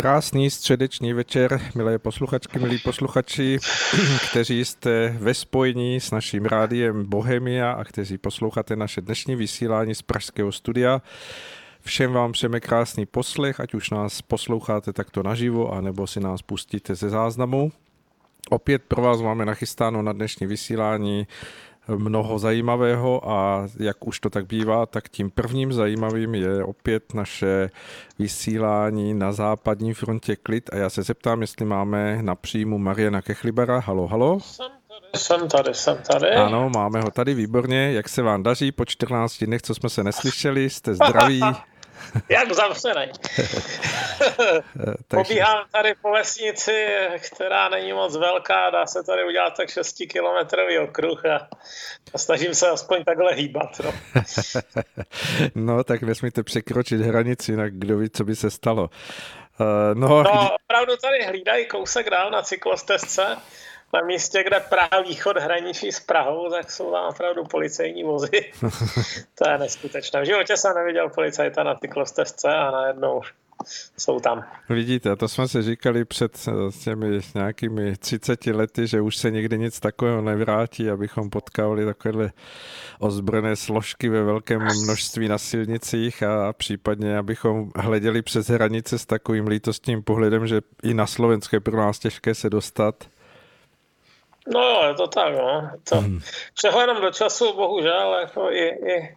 Krásný středeční večer, milé posluchačky, milí posluchači, kteří jste ve spojení s naším rádiem Bohemia a kteří posloucháte naše dnešní vysílání z Pražského studia. Všem vám přejeme krásný poslech, ať už nás posloucháte takto naživo, anebo si nás pustíte ze záznamu. Opět pro vás máme nachystáno na dnešní vysílání mnoho zajímavého a jak už to tak bývá, tak tím prvním zajímavým je opět naše vysílání na západní frontě klid a já se zeptám, jestli máme na příjmu Mariana Kechlibera. Halo, halo. Jsem tady, jsem tady. Ano, máme ho tady, výborně. Jak se vám daří po 14 dnech, co jsme se neslyšeli? Jste zdraví? Jak zavřený. Pobíhám tady po vesnici, která není moc velká, dá se tady udělat tak 6 kilometrový okruh a, a snažím se aspoň takhle hýbat. No. no, tak nesmíte překročit hranici, jinak kdo ví, co by se stalo. Uh, no, no, opravdu tady hlídají kousek dál na cyklostezce na místě, kde Praha východ hraničí s Prahou, tak jsou tam opravdu policejní vozy. to je neskutečné. V životě jsem neviděl policajta na cyklostezce a najednou jsou tam. Vidíte, to jsme si říkali před eh, těmi nějakými 30 lety, že už se nikdy nic takového nevrátí, abychom potkávali takovéhle ozbrojené složky ve velkém množství na silnicích a případně, abychom hleděli přes hranice s takovým lítostním pohledem, že i na Slovensku je pro nás těžké se dostat. No jo, je to tak, no. To, hmm. Jenom do času, bohužel, jako i, i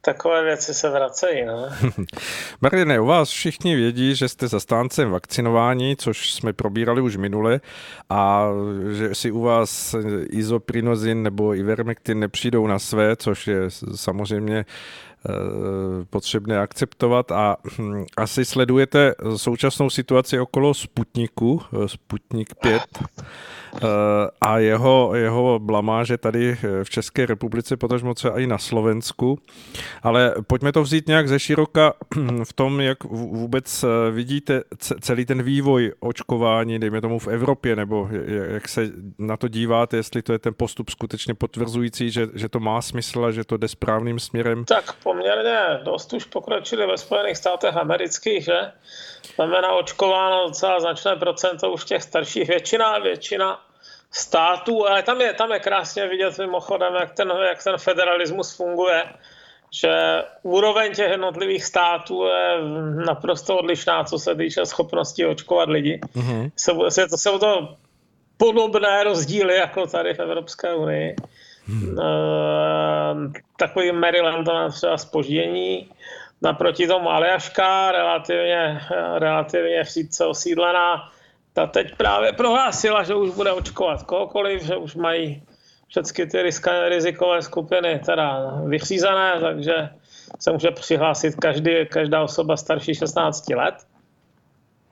takové věci se vracejí. No. Mariane, u vás všichni vědí, že jste zastáncem vakcinování, což jsme probírali už minule, a že si u vás izoprinozin nebo ivermectin nepřijdou na své, což je samozřejmě potřebné akceptovat a hm, asi sledujete současnou situaci okolo Sputniku, Sputnik 5, Eh, a jeho, jeho blamáže tady v České republice, potažmo třeba i na Slovensku. Ale pojďme to vzít nějak ze široka v tom, jak vůbec eh, vidíte celý ten vývoj očkování, dejme tomu v Evropě, nebo jak se na to díváte, jestli to je ten postup skutečně potvrzující, že, že to má smysl a že to jde správným směrem? Tak poměrně dost už pokročili ve Spojených státech amerických, že? znamená očkováno docela značné procento už těch starších. Většina, většina států, ale tam je, tam je krásně vidět mimochodem, jak ten, jak ten federalismus funguje, že úroveň těch jednotlivých států je naprosto odlišná, co se týče schopnosti očkovat lidi. Mm-hmm. Jsou, to, jsou to podobné rozdíly jako tady v Evropské unii. Hmm. Uh, takový Maryland má třeba spoždění, naproti tomu Aljaška, relativně, relativně vždyce osídlená, ta teď právě prohlásila, že už bude očkovat kohokoliv, že už mají všechny ty rizikové skupiny teda vyřízené, takže se může přihlásit každý, každá osoba starší 16 let.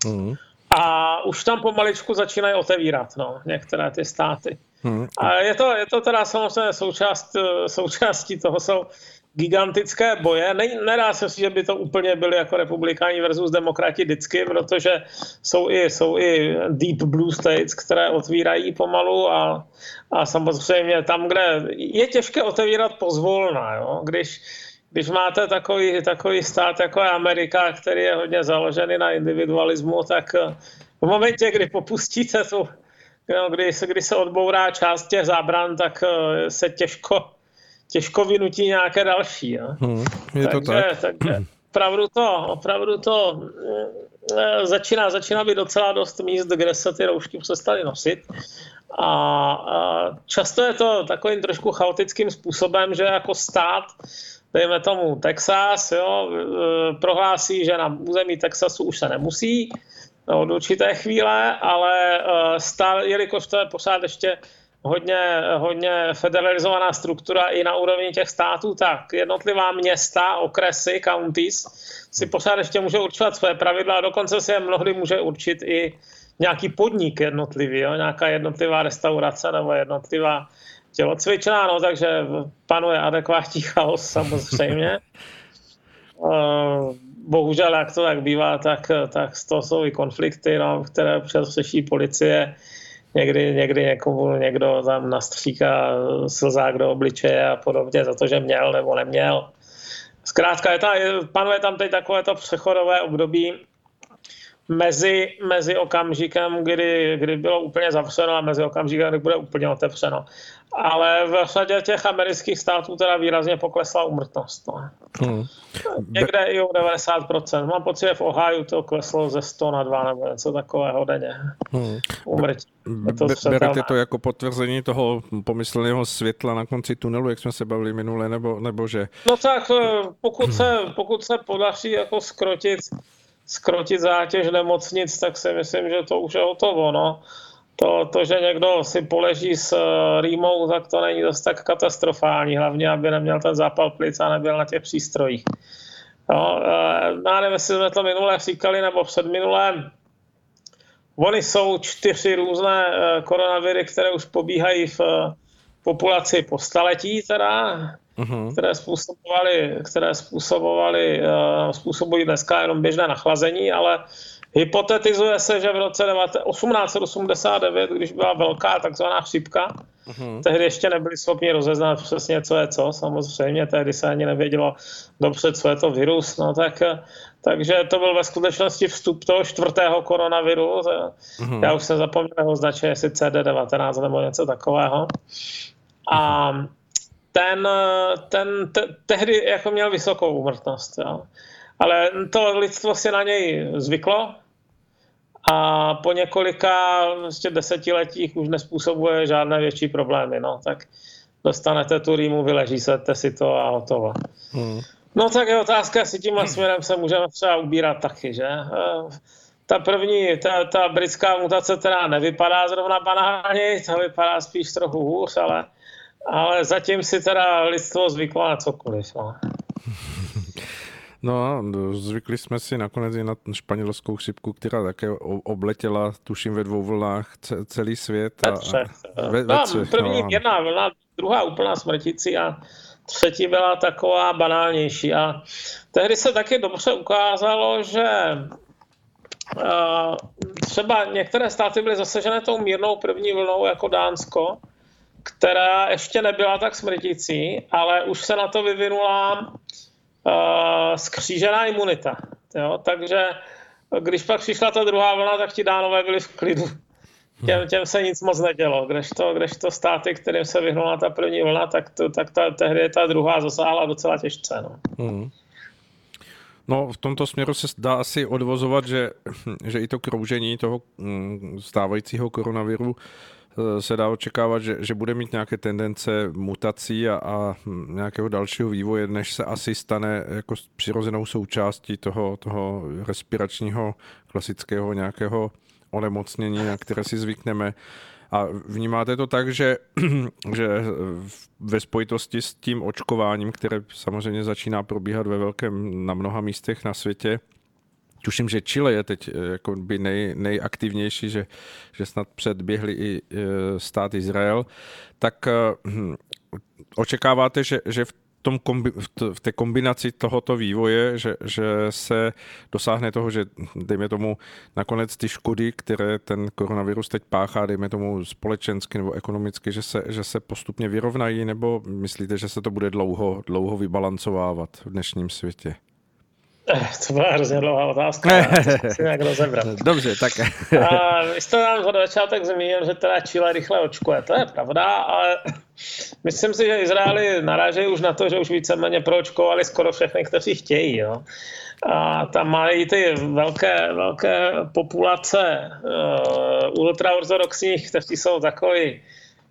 Mm. A už tam pomaličku začínají otevírat no, některé ty státy. Mm. A je to, je to teda samozřejmě součást, součástí toho jsou gigantické boje. Ne, nedá se si, že by to úplně byly jako republikáni versus demokrati vždycky, protože jsou i, jsou i deep blue states, které otvírají pomalu a, a samozřejmě tam, kde je těžké otevírat pozvolna, jo? Když, když máte takový, takový stát jako je Amerika, který je hodně založený na individualismu, tak v momentě, kdy popustíte tu, no, kdy, kdy se odbourá část těch zábran, tak se těžko těžko vynutí nějaké další. Jo. Hmm, je to takže, tak. Takže opravdu to, opravdu to e, začíná, začíná být docela dost míst, kde se ty roušky přestaly nosit. A, a často je to takovým trošku chaotickým způsobem, že jako stát, dejme tomu Texas, jo, prohlásí, že na území Texasu už se nemusí od určité chvíle, ale e, stále, jelikož to je pořád ještě hodně, hodně federalizovaná struktura i na úrovni těch států, tak jednotlivá města, okresy, counties si pořád ještě může určovat své pravidla a dokonce si je mnohdy může určit i nějaký podnik jednotlivý, jo? nějaká jednotlivá restaurace nebo jednotlivá tělocvičná, no, takže panuje adekvátní chaos samozřejmě. Bohužel, jak to tak bývá, tak, tak to jsou i konflikty, no, které přes řeší policie někdy, někdy někomu někdo tam nastříká slzák do obličeje a podobně za to, že měl nebo neměl. Zkrátka je ta, panuje tam teď takové to přechodové období, mezi, mezi okamžikem, kdy, kdy bylo úplně zavřeno a mezi okamžikem, kdy bude úplně otevřeno. Ale v řadě těch amerických států teda výrazně poklesla umrtnost. No. Hmm. Někde i o 90%. Mám pocit, že v Ohio to kleslo ze 100 na 2 nebo něco takového denně. Hmm. Umrtí. To berete to jako potvrzení toho pomyslného světla na konci tunelu, jak jsme se bavili minule, nebo, nebo že? No tak eh, pokud se, pokud se podaří jako skrotit skrotit zátěž nemocnic, tak si myslím, že to už je hotovo. No. To, to, že někdo si poleží s eh, rýmou, tak to není dost tak katastrofální, hlavně aby neměl ten zápal plic a nebyl na těch přístrojích. No, já nevím, jestli jsme to minule říkali nebo před minulém. Ony jsou čtyři různé eh, koronaviry, které už pobíhají v populaci po staletí teda uh-huh. které způsobovaly, které způsobovaly, uh, způsobují dneska jenom běžné nachlazení, ale hypotetizuje se, že v roce 1889, když byla velká takzvaná chřipka, uh-huh. tehdy ještě nebyli schopni rozeznat přesně, co je co, samozřejmě, tehdy se ani nevědělo dobře, co je to virus, no tak takže to byl ve skutečnosti vstup toho čtvrtého koronaviru. Uh-huh. Já už jsem zapomněl ho označit, jestli CD19 nebo něco takového. A ten, ten te, tehdy jako měl vysokou úmrtnost. Jo. Ale to lidstvo si na něj zvyklo a po několika vlastně desetiletích už nespůsobuje žádné větší problémy. No. Tak dostanete tu rýmu, vyležíte si to a hotovo. Hmm. No tak je otázka, jestli tímhle směrem se můžeme třeba ubírat taky, že? Ta první, ta, ta britská mutace teda nevypadá zrovna banálně, ta vypadá spíš trochu hůř, ale ale zatím si teda lidstvo zvyklo na cokoliv. No. No, zvykli jsme si nakonec i na španělskou chřipku, která také obletěla, tuším, ve dvou vlnách celý svět. A, třech. Ve, ve třech první no. jedna vlna, druhá úplná smrtící a třetí byla taková banálnější. A tehdy se taky dobře ukázalo, že uh, třeba některé státy byly zasažené tou mírnou první vlnou jako Dánsko, která ještě nebyla tak smrtící, ale už se na to vyvinula uh, skřížená imunita. Jo? Takže když pak přišla ta druhá vlna, tak ti dánové byli v klidu. Těm, těm se nic moc nedělo. Kdežto, kdežto státy, kterým se vyhnula ta první vlna, tak, to, tak ta, tehdy ta druhá zasáhla docela těžce. No. Hmm. No, v tomto směru se dá asi odvozovat, že, že i to kroužení toho mm, stávajícího koronaviru Eh, se dá očekávat, že, že bude mít nějaké tendence mutací a, a nějakého dalšího vývoje, než se asi stane jako přirozenou součástí toho, toho respiračního klasického nějakého onemocnění, na které si zvykneme. A vnímáte to tak, že, že ve spojitosti s tím očkováním, které samozřejmě začíná probíhat ve velkém na mnoha místech na světě, Tuším, že Chile je teď eh, jako by nej, nejaktivnější, že, že snad předběhli i eh, stát Izrael. Tak eh, hm, očekáváte, že, že v tom kombi, v té kombinaci tohoto vývoje, že, že se dosáhne toho, že dejme tomu nakonec ty škody, které ten koronavirus teď páchá, dejme tomu společensky nebo ekonomicky, že se, že se postupně vyrovnají, nebo myslíte, že se to bude dlouho, dlouho vybalancovávat v dnešním světě? To byla hrozně dlouhá otázka, si nějak rozebrat. Dobře, tak. A vy jste nám od začátek zmínil, že teda Chile rychle očkuje. To je pravda, ale myslím si, že Izraeli narážejí už na to, že už víceméně proočkovali skoro všechny, kteří chtějí. Jo. A tam mají ty velké, velké populace uh, ultraortodoxních, kteří jsou takový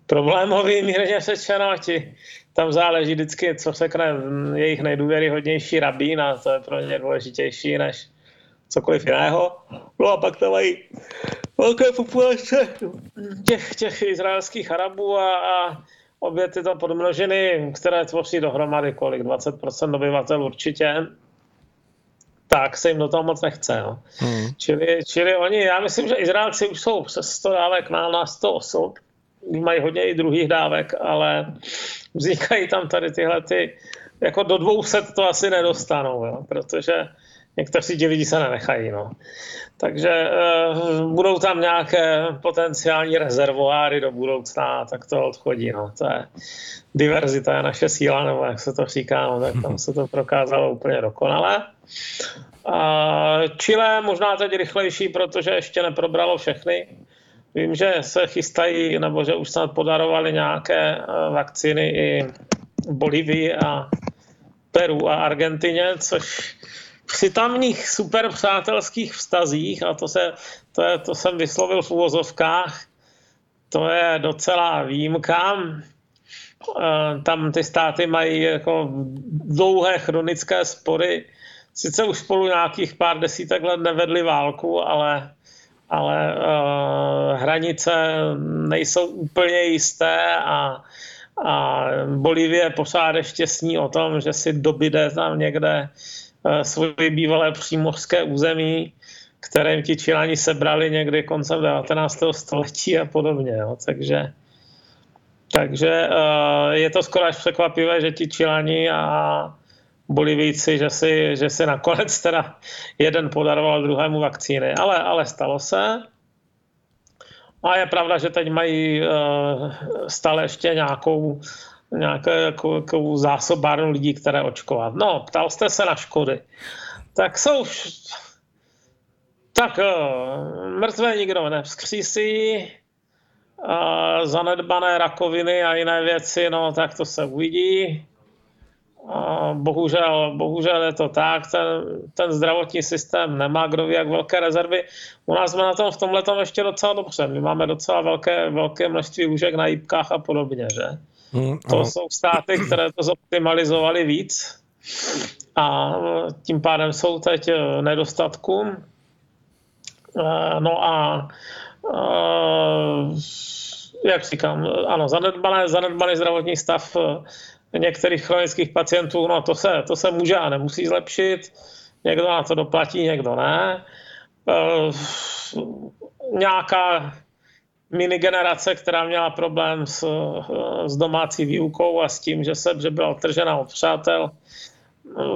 problémový, mírně řečeno, ti tam záleží vždycky, co řekne jejich nejdůvěryhodnější rabín a to je pro ně důležitější než cokoliv jiného. No a pak tam mají velké populace těch, těch izraelských Arabů a, a obě tyto podmnožiny, které tvoří dohromady kolik, 20% obyvatel určitě, tak se jim do toho moc nechce. No. Hmm. Čili, čili oni, já myslím, že Izraelci už jsou přes 100 dávek na, na 100 osob, mají hodně i druhých dávek, ale vznikají tam tady tyhle ty, jako do 200 to asi nedostanou, jo, protože někteří ti lidi se nenechají. No. Takže uh, budou tam nějaké potenciální rezervoáry do budoucna, tak to odchodí. No. To je diverzita je naše síla, nebo jak se to říká, no, tak tam se to prokázalo úplně dokonale. Uh, Chile možná teď rychlejší, protože ještě neprobralo všechny. Vím, že se chystají, nebo že už snad podarovali nějaké eh, vakcíny i v Bolívii a Peru a Argentině, což při tamních super přátelských vztazích, a to, se, to, je, to jsem vyslovil v úvozovkách, to je docela výjimka. Eh, tam ty státy mají jako dlouhé chronické spory. Sice už spolu nějakých pár desítek let nevedli válku, ale, ale uh, hranice nejsou úplně jisté a, a Bolívie pořád ještě sní o tom, že si dobyde tam někde uh, svoje bývalé přímořské území, které ti Čilani sebrali někdy koncem 19. století a podobně. Jo. Takže takže uh, je to skoro až překvapivé, že ti Čilani a Bolivijci, že si, že si nakonec teda jeden podaroval druhému vakcíny. Ale, ale stalo se. A je pravda, že teď mají uh, stále ještě nějakou, nějakou jako, jako zásobárnu lidí, které očkovat. No, ptal jste se na škody. Tak jsou... Tak uh, mrtvé nikdo nevzkřísí, zanedbané rakoviny a jiné věci, no tak to se uvidí. Bohužel, bohužel je to tak, ten, ten zdravotní systém nemá kdo ví jak velké rezervy. U nás jsme na tom v tomhle ještě docela dobře. My máme docela velké, velké množství lůžek na jípkách a podobně, že? Hmm, to jsou státy, které to zoptimalizovali víc a tím pádem jsou teď nedostatku. No a jak říkám, ano, zanedbaný, zanedbaný zdravotní stav eh, některých chronických pacientů, no to se, to se může a nemusí zlepšit. Někdo na to doplatí, někdo ne. Eh, nějaká mini generace, která měla problém s, eh, s domácí výukou a s tím, že se že byla odtržena od přátel.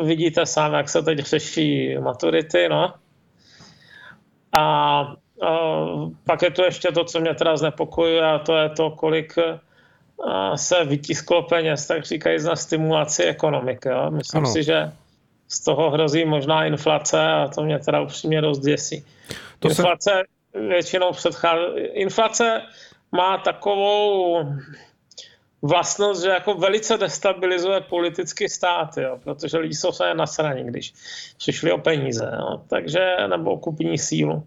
Vidíte sám, jak se teď řeší maturity, no. A pak je to ještě to, co mě teda znepokojuje a to je to, kolik se vytisklo peněz, tak říkají na stimulaci ekonomiky. Jo. Myslím ano. si, že z toho hrozí možná inflace a to mě teda upřímně dost děsí. To inflace se... většinou předchází. Inflace má takovou vlastnost, že jako velice destabilizuje politický stát, jo, protože lidi jsou se nasraní, když přišli o peníze, jo, takže, nebo o kupní sílu.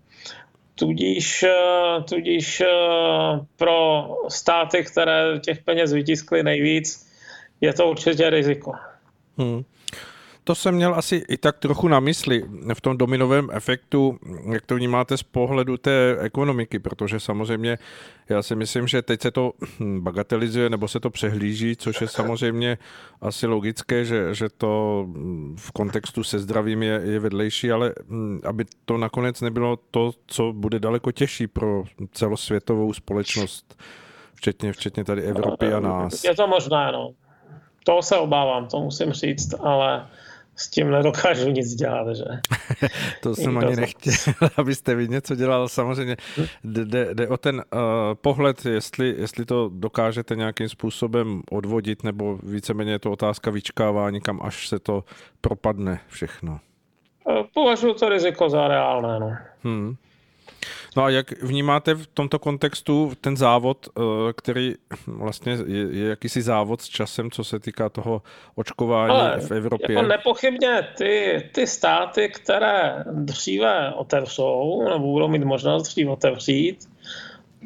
Tudíž, eh, tudíž eh, pro státy, které těch peněz vytiskly nejvíc, je to určitě riziko. Hmm. To jsem měl asi i tak trochu na mysli v tom dominovém efektu, jak to vnímáte z pohledu té ekonomiky, protože samozřejmě já si myslím, že teď se to bagatelizuje nebo se to přehlíží, což je samozřejmě asi logické, že, že to v kontextu se zdravím je, je vedlejší, ale aby to nakonec nebylo to, co bude daleko těžší pro celosvětovou společnost, včetně, včetně tady Evropy a nás. Je to možné, no. To se obávám, to musím říct, ale s tím nedokážu nic dělat, že? to jsem Nikdo ani nechtěl, abyste vy něco dělal. Samozřejmě jde, jde o ten uh, pohled, jestli, jestli to dokážete nějakým způsobem odvodit, nebo víceméně je to otázka vyčkávání, kam až se to propadne všechno. Eh, považuji to riziko za reálné. No. Hmm. No a jak vnímáte v tomto kontextu ten závod, eh, který vlastně je, je jakýsi závod s časem, co se týká toho očkování Ale v Evropě? Jako nepochybně ty, ty státy, které dříve otevřou, nebo budou mít možnost dříve otevřít,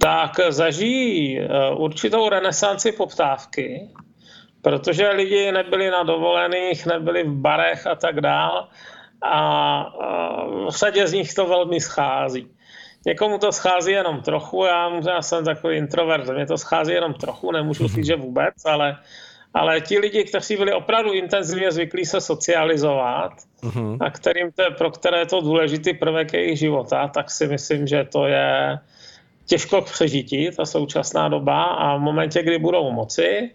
tak zažijí eh, určitou renesanci poptávky, protože lidi nebyli na dovolených, nebyli v barech a tak dál a v sadě z nich to velmi schází. Někomu to schází jenom trochu, já, já jsem takový introvert, mě to schází jenom trochu, nemůžu říct, že vůbec, ale, ale ti lidi, kteří byli opravdu intenzivně zvyklí se socializovat uh-huh. a kterým to, pro které je to důležitý prvek jejich života, tak si myslím, že to je těžko k přežití, ta současná doba a v momentě, kdy budou moci,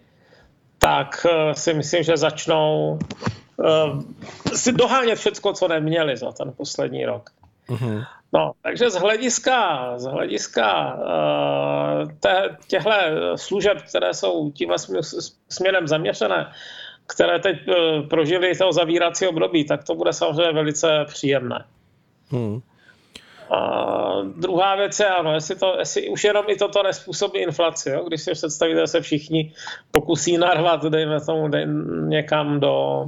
tak eh, si myslím, že začnou si dohánět všechno, co neměli za ten poslední rok. Uh-huh. No, takže z hlediska, z hlediska uh, těchto služeb, které jsou tím směrem zaměřené, které teď uh, prožili toho zavírací období, tak to bude samozřejmě velice příjemné. Hmm. A druhá věc je, ano, jestli, to, jestli už jenom i toto nespůsobí inflaci, jo? když si představíte, že se všichni pokusí narvat, dejme tomu, dej, někam do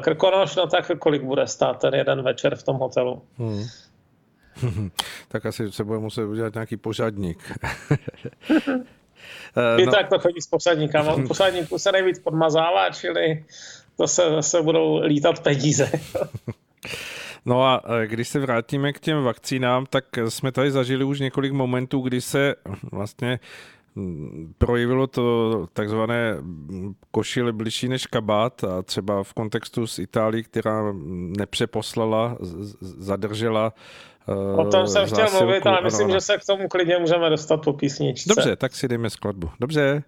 Krkonoš, no tak kolik bude stát ten jeden večer v tom hotelu. Hmm. tak asi se bude muset udělat nějaký pořadník. Víte, no. jak to chodí s posadníkama. Posadníků se nejvíc podmazává, čili to se zase budou lítat peníze. No a e, když se vrátíme k těm vakcínám, tak jsme tady zažili už několik momentů, kdy se vlastně projevilo to takzvané košile bližší než kabát a třeba v kontextu s Itálií, která nepřeposlala, zadržela O tom jsem chtěl mluvit, ale myslím, ano, ano. že se k tomu klidně můžeme dostat po písničce. Dobře, tak si dejme skladbu. Dobře.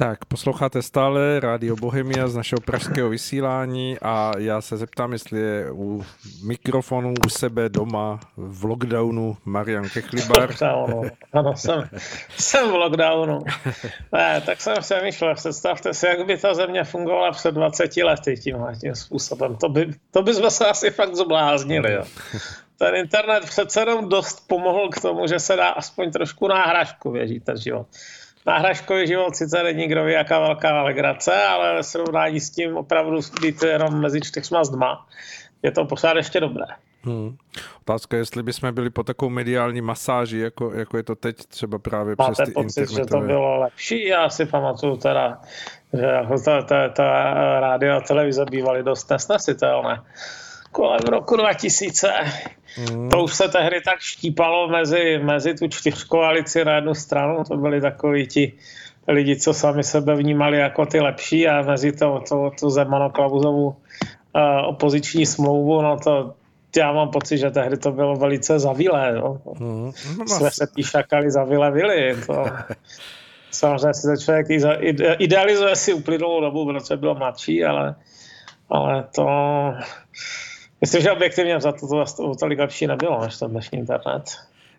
Tak, posloucháte stále Rádio Bohemia z našeho pražského vysílání a já se zeptám, jestli je u mikrofonu u sebe doma v lockdownu Marian Kechlibar. Lockdownu. Ano, jsem, jsem v lockdownu. Ne, tak jsem přemýšlel, představte si, jak by ta země fungovala před 20 lety tímhle tím způsobem. To by, to by jsme se asi fakt zbláznili. Jo. Ten internet přece jenom dost pomohl k tomu, že se dá aspoň trošku náhražku, věříte, život náhražkový život sice není kdo ví, jaká velká legrace, ale ve srovnání s tím opravdu být jenom mezi čtyřma zdma je to pořád ještě dobré. Hmm. Otázka je, jestli bychom byli po takovou mediální masáži, jako, jako je to teď třeba právě Máte přes ty pocit, internetové... že to bylo lepší? Já si pamatuju teda, že jako ta, ta, ta rádio a televize bývaly dost nesnesitelné kolem roku 2000. Mm. To už se tehdy tak štípalo mezi, mezi tu čtyřkoalici na jednu stranu, to byli takový ti lidi, co sami sebe vnímali jako ty lepší a mezi to, to, to Zemano-Klausovu uh, opoziční smlouvu, no to já mám pocit, že tehdy to bylo velice zavilé. No. Mm. Jsme se píšakali zavile vily. To, samozřejmě si to člověk idealizuje si uplynulou dobu, protože bylo mladší, ale, ale to Myslím, že objektivně za to, to tolik lepší nebylo, než ten dnešní internet.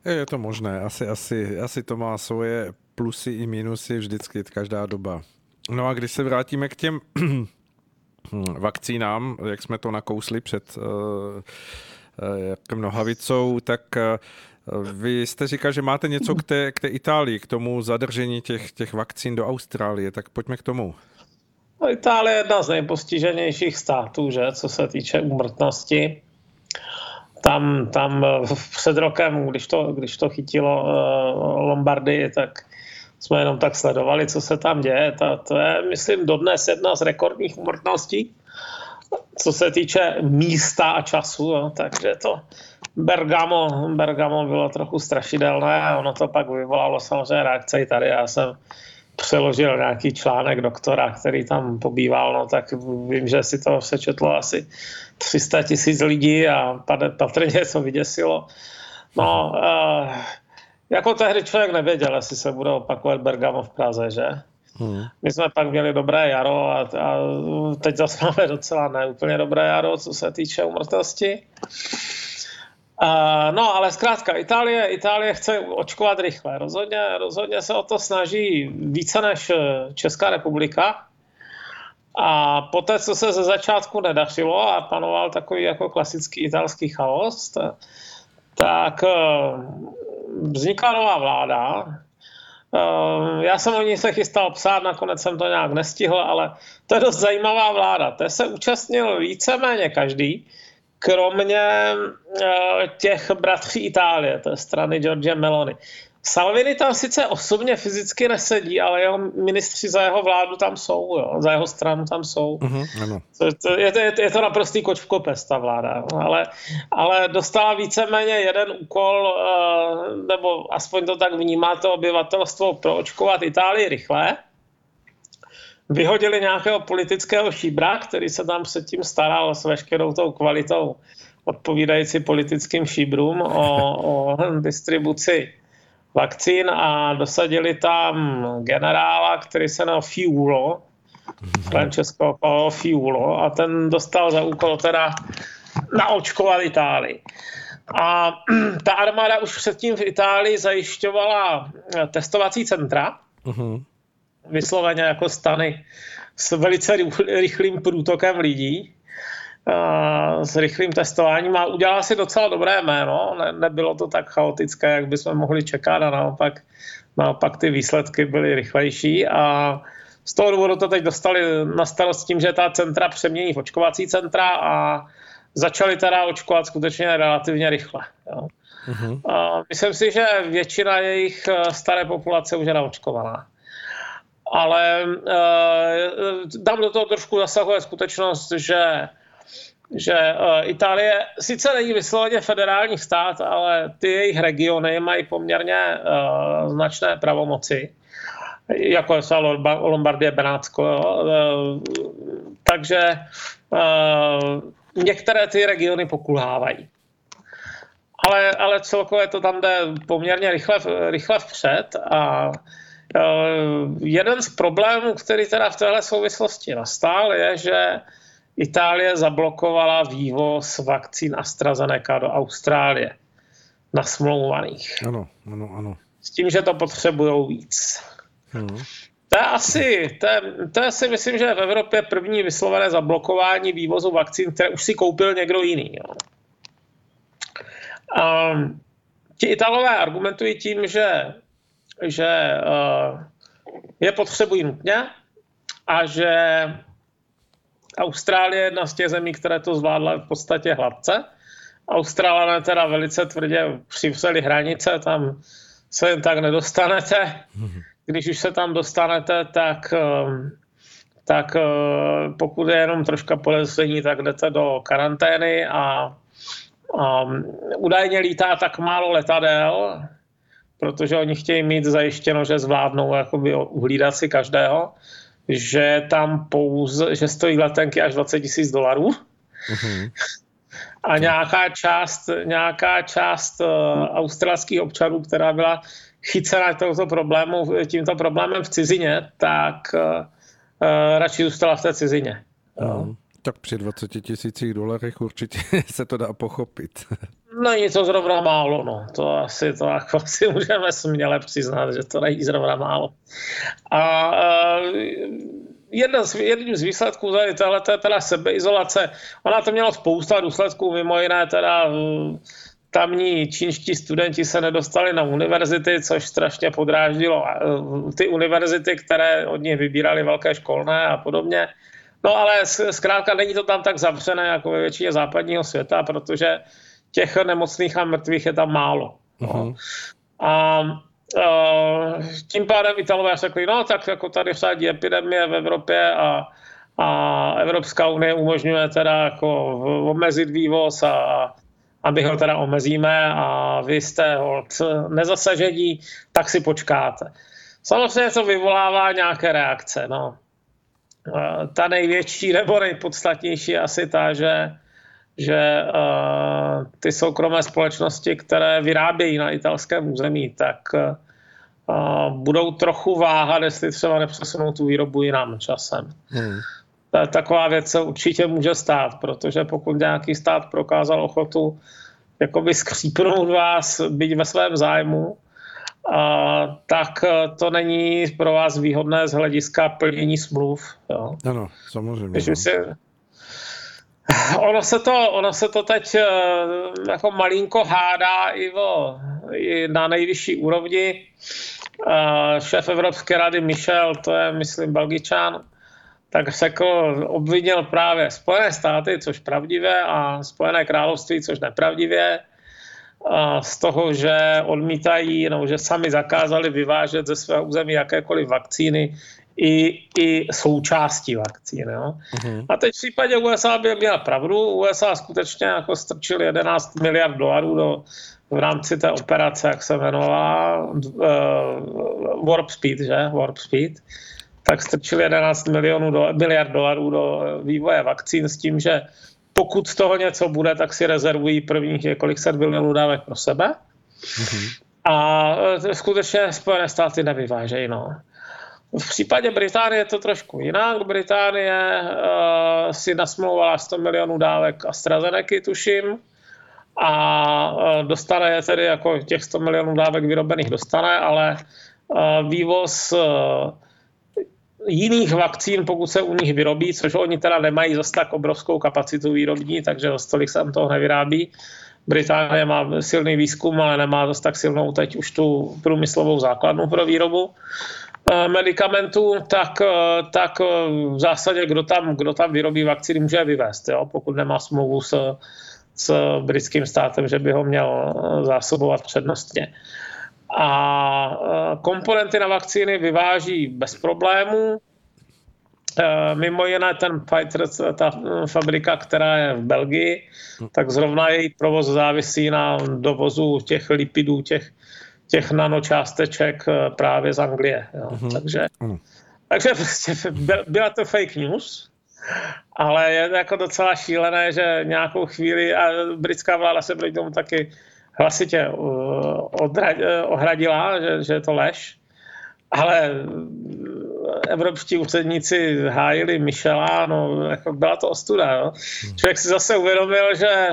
Je to možné, asi, asi, asi to má svoje plusy i minusy vždycky každá doba. No a když se vrátíme k těm vakcínám, jak jsme to nakousli před uh, uh, nohavicou, tak uh, vy jste říkal, že máte něco k té, k té Itálii, k tomu zadržení těch, těch vakcín do Austrálie, tak pojďme k tomu. No, Itálie je jedna z nejpostiženějších států, že, co se týče úmrtnosti. Tam, tam před rokem, když to, když to chytilo uh, Lombardii, tak jsme jenom tak sledovali, co se tam děje. To, to je, myslím, dodnes jedna z rekordních úmrtností, co se týče místa a času. Jo. Takže to Bergamo, Bergamo bylo trochu strašidelné a ono to pak vyvolalo samozřejmě reakce i tady. Já jsem přeložil nějaký článek doktora, který tam pobýval, no tak vím, že si to přečetlo asi 300 tisíc lidí a patrně to vyděsilo. No, uh, jako tehdy člověk nevěděl, jestli se bude opakovat Bergamo v Praze, že? Hmm. My jsme pak měli dobré jaro a, a teď zase máme docela neúplně dobré jaro, co se týče umrtnosti. Uh, no, ale zkrátka, Itálie, Itálie chce očkovat rychle. Rozhodně, rozhodně se o to snaží více než eh, Česká republika. A poté, co se ze začátku nedařilo a panoval takový jako klasický italský chaos, tak eh, vznikla nová vláda. Eh, já jsem o ní se chystal psát, nakonec jsem to nějak nestihl, ale to je dost zajímavá vláda. To se účastnil víceméně každý kromě eh, těch bratří Itálie, té strany Georgia Meloni. Salvini tam sice osobně fyzicky nesedí, ale jeho ministři za jeho vládu tam jsou, jo, za jeho stranu tam jsou. Uh-huh, je, to, je, je to naprostý koč v kopes, ta vláda. Ale, ale dostala víceméně jeden úkol, eh, nebo aspoň to tak vnímá to obyvatelstvo, proočkovat Itálii rychle vyhodili nějakého politického šíbra, který se tam předtím staral s veškerou tou kvalitou odpovídající politickým šíbrům o, o distribuci vakcín a dosadili tam generála, který se jmenoval Fiulo, Francesco Fiulo a ten dostal za úkol teda naočkovat Itálii. A ta armáda už předtím v Itálii zajišťovala testovací centra, uh-huh. Vysloveně jako stany s velice rychlým průtokem lidí, s rychlým testováním a udělala si docela dobré jméno. Ne, nebylo to tak chaotické, jak bychom mohli čekat a naopak, naopak ty výsledky byly rychlejší a z toho důvodu to teď dostali na starost tím, že ta centra přemění v očkovací centra a začali teda očkovat skutečně relativně rychle. Jo. Uh-huh. A myslím si, že většina jejich eh, staré populace už je naočkovaná. Ale uh, dám do toho trošku zasahuje skutečnost, že že uh, Itálie sice není vysloveně federální stát, ale ty jejich regiony mají poměrně uh, značné pravomoci, jako je Lombardie, Benátsko. Takže některé ty regiony pokulhávají. Ale, ale celkově to tam jde poměrně rychle, rychle vpřed a jeden z problémů, který teda v téhle souvislosti nastal, je, že Itálie zablokovala vývoz vakcín AstraZeneca do Austrálie nasmlouvaných. Ano, ano, ano. S tím, že to potřebují víc. Hmm. To je asi, to je, to je si myslím, že v Evropě první vyslovené zablokování vývozu vakcín, které už si koupil někdo jiný. Jo. A ti Italové argumentují tím, že, že uh, je potřebují nutně a že Austrálie je jedna z těch zemí, které to zvládla v podstatě hladce. Australané teda velice tvrdě přivřeli hranice, tam se jen tak nedostanete. Když už se tam dostanete, tak, ehm, tak eh, pokud je jenom troška podezření, tak jdete do karantény a, a údajně lítá tak málo letadel, protože oni chtějí mít zajištěno, že zvládnou jakoby uhlídat si každého že tam pouze, že stojí letenky až 20 tisíc dolarů. Uh-huh. A nějaká část, nějaká část uh, australských občanů, která byla chycena touto problému, tímto problémem v cizině, tak uh, radši zůstala v té cizině. Uh-huh. Tak při 20 tisících dolarech určitě se to dá pochopit. Není to zrovna málo, no. To asi to jako si můžeme směle přiznat, že to není zrovna málo. A uh, jeden z, jedním z výsledků tady tohle je teda sebeizolace. Ona to měla spousta důsledků, mimo jiné teda uh, tamní čínští studenti se nedostali na univerzity, což strašně podráždilo uh, ty univerzity, které od nich vybírali velké školné a podobně. No ale zkrátka není to tam tak zavřené jako ve většině západního světa, protože těch nemocných a mrtvých je tam málo. No. Uh-huh. A Uh, tím pádem Italové řekli, no tak jako tady řádí epidemie v Evropě a, a Evropská unie umožňuje teda jako omezit vývoz a, a my ho teda omezíme a vy jste hold nezasažení, tak si počkáte. Samozřejmě to vyvolává nějaké reakce. No. Uh, ta největší nebo nejpodstatnější je asi ta, že že uh, ty soukromé společnosti, které vyrábějí na italském území, tak uh, budou trochu váhat, jestli třeba nepřesunou tu výrobu jinam časem. Hmm. Taková věc se určitě může stát, protože pokud nějaký stát prokázal ochotu jakoby skřípnout vás, být ve svém zájmu, a, tak to není pro vás výhodné z hlediska plnění smluv. Jo. Ano, samozřejmě. Když si, Ono se to, ono se to teď eh, jako malinko hádá i, o, i na nejvyšší úrovni. Eh, šéf Evropské rady Michel, to je, myslím, Belgičan, tak řekl, obvinil právě Spojené státy, což pravdivé, a Spojené království, což nepravdivě, z toho, že odmítají, no, že sami zakázali vyvážet ze svého území jakékoliv vakcíny i, i součástí vakcín. Jo? Uh-huh. A teď v případě USA by měla pravdu. USA skutečně jako strčili 11 miliard dolarů do, v rámci té operace, jak se jmenovala, uh, Warp Speed, že? Warp Speed. Tak strčili 11 milionů do, miliard dolarů do vývoje vakcín s tím, že pokud z toho něco bude, tak si rezervují prvních několik set milionů dávek pro sebe. Uh-huh. A skutečně Spojené státy nevyvážejí. No. V případě Británie je to trošku jinak. Británie uh, si nasmlouvala 100 milionů dávek AstraZeneca, tuším, a uh, dostane je tedy jako těch 100 milionů dávek vyrobených dostane, ale uh, vývoz uh, jiných vakcín, pokud se u nich vyrobí, což oni teda nemají zase tak obrovskou kapacitu výrobní, takže zase tolik se toho nevyrábí. Británie má silný výzkum, ale nemá zase tak silnou teď už tu průmyslovou základnu pro výrobu eh, medicamentů, tak, eh, tak eh, v zásadě kdo tam, kdo tam vyrobí vakcíny, může je vyvést, jo? pokud nemá smlouvu s, s britským státem, že by ho měl zásobovat přednostně a komponenty na vakcíny vyváží bez problémů. Mimo jiné ten Pfizer, ta fabrika, která je v Belgii, tak zrovna její provoz závisí na dovozu těch lipidů, těch, těch nanočásteček e, právě z Anglie. Jo. Uh-huh. Takže, uh-huh. takže prostě byla to fake news, ale je jako docela šílené, že nějakou chvíli, a britská vláda se proti tomu taky hlasitě uh, uh, ohradila, že, že je to lež, ale evropští úředníci hájili Michela, no jako byla to ostuda. No. Člověk si zase uvědomil, že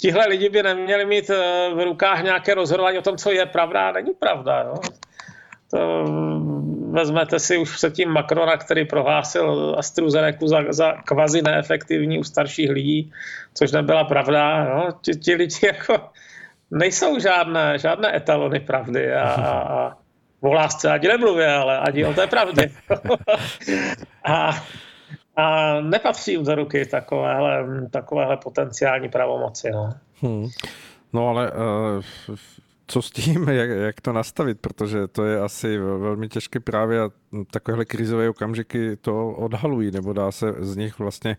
tihle lidi by neměli mít uh, v rukách nějaké rozhodování o tom, co je pravda a není pravda. No. To vezmete si už předtím Macrona, který prohlásil AstraZeneca za, za kvazi neefektivní u starších lidí, což nebyla pravda. No. Ti, ti lidi jako nejsou žádné, žádné etalony pravdy a, a, a o lásce ani nemluvě, ale ani o té pravdě. a, a nepatří do ruky takovéhle, takovéhle potenciální pravomoci. No, hmm. no ale uh, co s tím, jak, jak to nastavit, protože to je asi velmi těžké právě a takovéhle krizové okamžiky to odhalují, nebo dá se z nich vlastně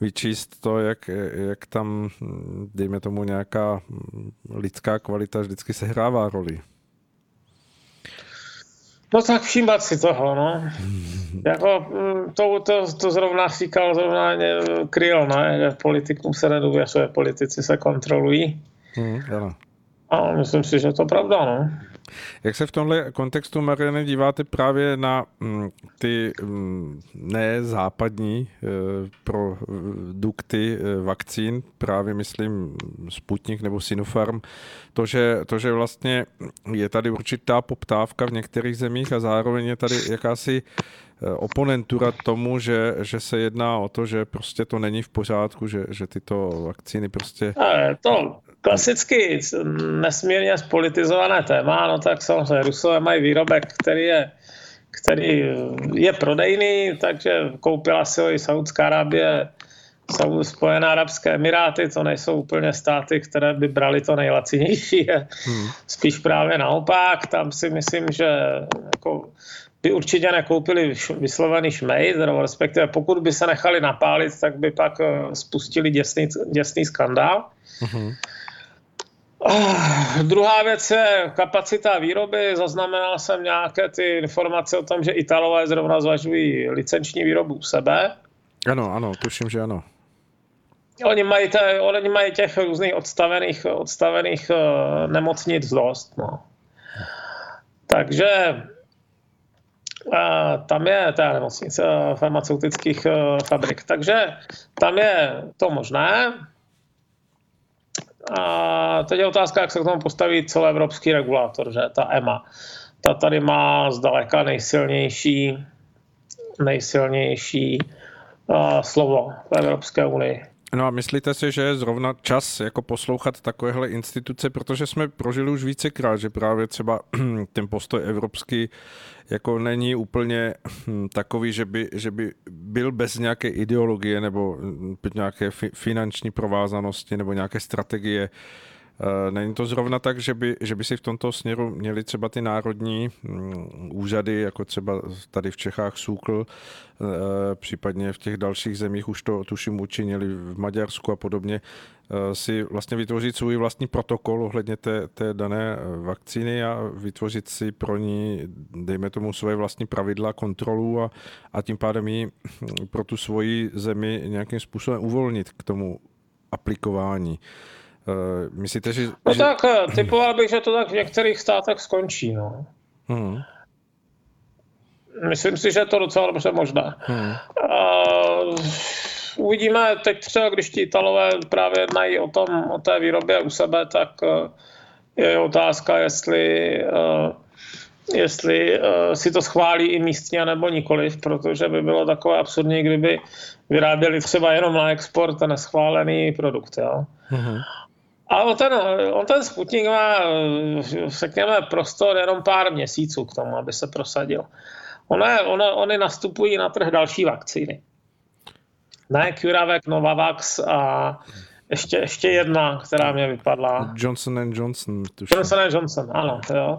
vyčíst to, jak, jak tam, dejme tomu, nějaká lidská kvalita vždycky sehrává roli. No tak všímat si toho, no. jako, to, to, to zrovna říkal zrovna Kryl, ne? že politikům se nedůvěřuje, politici se kontrolují. Hmm, ano. A myslím si, že to pravda, no. Jak se v tomhle kontextu, Mariane, díváte právě na mm, ty mm, nezápadní e, produkty e, vakcín, právě myslím Sputnik nebo Sinopharm, to že, to, že vlastně je tady určitá poptávka v některých zemích a zároveň je tady jakási oponentura tomu, že, že se jedná o to, že prostě to není v pořádku, že, že tyto vakcíny prostě... To klasicky nesmírně spolitizované téma, no tak samozřejmě Rusové mají výrobek, který je, který je prodejný, takže koupila si ho i Saudská Arábie, Spojené arabské emiráty, to nejsou úplně státy, které by brali to nejlacinější, hmm. spíš právě naopak, tam si myslím, že jako by určitě nekoupili vyslovený šmejd, respektive pokud by se nechali napálit, tak by pak eh, spustili děsný, děsný skandál. Hmm. Uh, druhá věc je kapacita výroby. Zaznamenal jsem nějaké ty informace o tom, že Italové zrovna zvažují licenční výrobu u sebe. Ano, ano, tuším, že ano. Oni mají, te, oni mají těch různých odstavených, odstavených uh, nemocnic dost. No. Takže tam je ta nemocnice uh, farmaceutických uh, fabrik. Takže tam je to možné. A teď je otázka, jak se k tomu postaví celoevropský regulátor, že ta EMA. Ta tady má zdaleka nejsilnější, nejsilnější uh, slovo v Evropské unii. No a myslíte si, že je zrovna čas jako poslouchat takovéhle instituce, protože jsme prožili už vícekrát, že právě třeba ten postoj evropský jako není úplně hm, takový, že by, že by byl bez nějaké ideologie nebo hm, nějaké finanční provázanosti nebo nějaké strategie není to zrovna tak, že by, že by si v tomto směru měli třeba ty národní mm, úřady, jako třeba tady v Čechách SÚKL, eh, případně v těch dalších zemích už to tuším učinili v Maďarsku a podobně, eh, si vlastně vytvořit svůj vlastní protokol ohledně té, té dané vakcíny a vytvořit si pro ní, dejme tomu, svoje vlastní pravidla, kontrolu a, a tím pádem ji pro tu svoji zemi nějakým způsobem uvolnit k tomu aplikování. Myslíte, že... No že... tak, eh, typoval bych, že to tak v některých státech skončí, no. Hmm. myslím si, že je to docela dobře možné. Hmm. Uh, uvidíme teď třeba, když ti Italové právě jednají o, tom, o té výrobě u sebe, tak uh, je otázka, jestli jestli si to schválí i místně nebo nikoliv, protože by bylo takové absurdní, kdyby vyráběli třeba jenom na export a neschválený produkt. Jo? Mm-hmm. A on ten, on ten Sputnik má, řekněme, prostor jenom pár měsíců k tomu, aby se prosadil. One, one, oni nastupují na trh další vakcíny. Ne CureVac, Novavax a ještě, ještě jedna, která mě vypadla. Johnson Johnson. Tuším. Johnson Johnson, ano. Jo.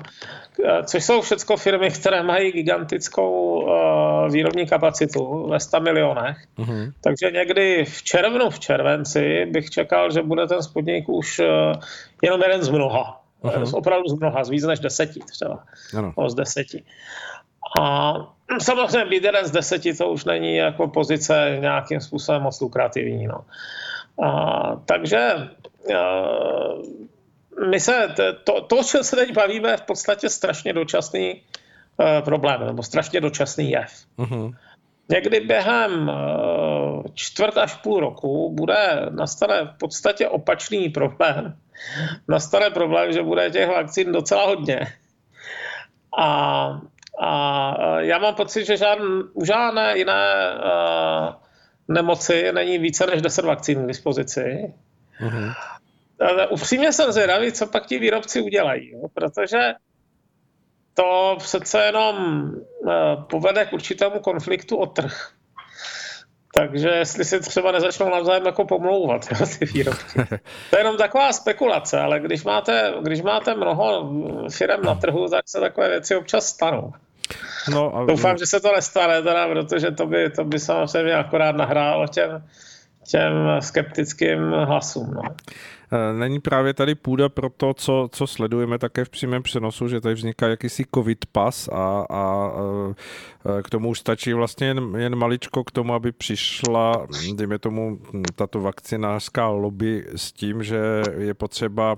Což jsou všechno firmy, které mají gigantickou uh, výrobní kapacitu ve 100 milionech. Uh-huh. Takže někdy v červnu, v červenci bych čekal, že bude ten spodník už uh, jenom jeden z mnoha. Uh-huh. Z opravdu z mnoha, z víc než deseti třeba. Ano. O, z deseti. A samozřejmě být jeden z deseti to už není jako pozice nějakým způsobem moc lukrativní. No. A, takže a, my se, to, to, o čem se teď bavíme, je v podstatě strašně dočasný uh, problém, nebo strašně dočasný jev. Uh-huh. Někdy během uh, čtvrt až půl roku bude nastane v podstatě opačný problém. Nastane problém, že bude těch vakcín docela hodně. A, a já mám pocit, že žádn, žádné jiné uh, nemoci není více než 10 vakcín k dispozici. Uh-huh. Ale upřímně jsem zvědavý, co pak ti výrobci udělají, jo? protože to přece jenom uh, povede k určitému konfliktu o trh. Takže jestli si třeba nezačnou navzájem jako pomlouvat jo, ty výrobky. To je jenom taková spekulace, ale když máte, když máte mnoho firm na trhu, tak se takové věci občas stanou. No, a... Doufám, že se to nestane, teda, protože to by, to by samozřejmě akorát nahrálo těm, těm skeptickým hlasům. No. E, není právě tady půda pro to, co, co sledujeme také v přímém přenosu, že tady vzniká jakýsi covid pas a, a e, k tomu už stačí vlastně jen, jen maličko k tomu, aby přišla, dejme tomu, tato vakcinářská lobby s tím, že je potřeba,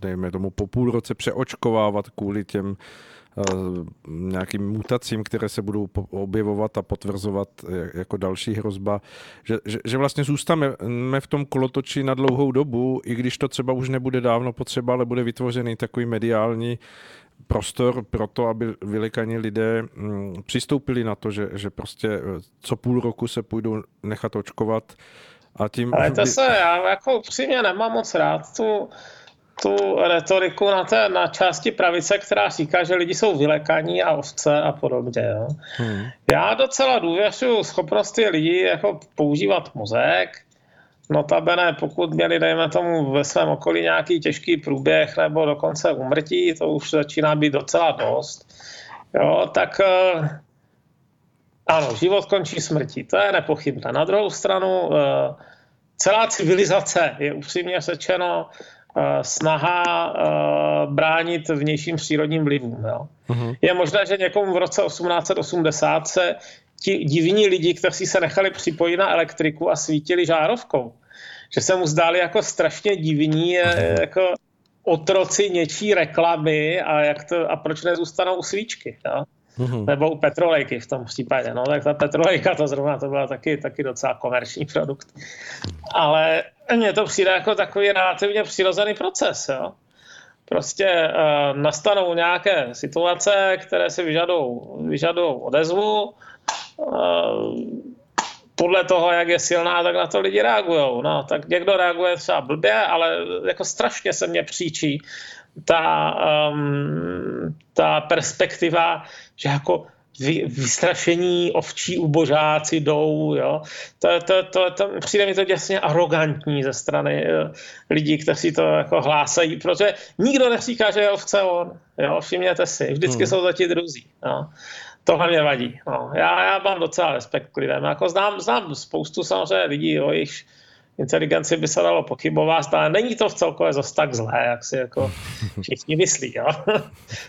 dejme tomu, po půl roce přeočkovávat kvůli těm Eh, nějakým mutacím, které se budou objevovat a potvrzovat jako další hrozba, že, že, že vlastně zůstaneme v tom kolotoči na dlouhou dobu, i když to třeba už nebude dávno potřeba, ale bude vytvořený takový mediální prostor pro to, aby vylikaní lidé mm, přistoupili na to, že, že prostě eh, co půl roku se půjdou nechat očkovat a tím... Ale to se, já jako upřímně nemám moc rád tu tu retoriku na, té, na části pravice, která říká, že lidi jsou vylekaní a ovce a podobně. Jo. Hmm. Já docela důvěřuji schopnosti lidí jako používat mozek, Notabene, pokud měli, dejme tomu, ve svém okolí nějaký těžký průběh nebo dokonce umrtí, to už začíná být docela dost, jo, tak eh, ano, život končí smrtí, to je nepochybné. Na druhou stranu, eh, celá civilizace je upřímně řečeno snaha uh, bránit vnějším přírodním vlivům. Jo. Uh-huh. Je možné, že někomu v roce 1880 se ti divní lidi, kteří se nechali připojit na elektriku a svítili žárovkou, že se mu zdáli jako strašně divní, uh-huh. jako otroci něčí reklamy a, jak to, a proč nezůstanou u svíčky. Jo? Mm-hmm. Nebo u petrolejky v tom případě. No, tak ta petrolejka to zrovna to byla taky, taky docela komerční produkt. Ale mně to přijde jako takový relativně přirozený proces. Jo? Prostě uh, nastanou nějaké situace, které si vyžadují odezvu. Uh, podle toho, jak je silná, tak na to lidi reagují. No, tak někdo reaguje třeba blbě, ale jako strašně se mně příčí ta, um, ta perspektiva, že jako vy, vystrašení ovčí ubožáci jdou, jo. To, to, to, to, přijde mi to děsně arrogantní ze strany jo, lidí, kteří to jako hlásají, protože nikdo neříká, že je ovce on, jo, všimněte si, vždycky hmm. jsou to ti druzí, jo. Tohle mě vadí. No. Já, já mám docela respekt k lidem. Jako znám, znám spoustu samozřejmě lidí, o jejich inteligenci by se dalo pochybovat, ale není to v celkové zase tak zlé, jak si jako všichni myslí. Jo?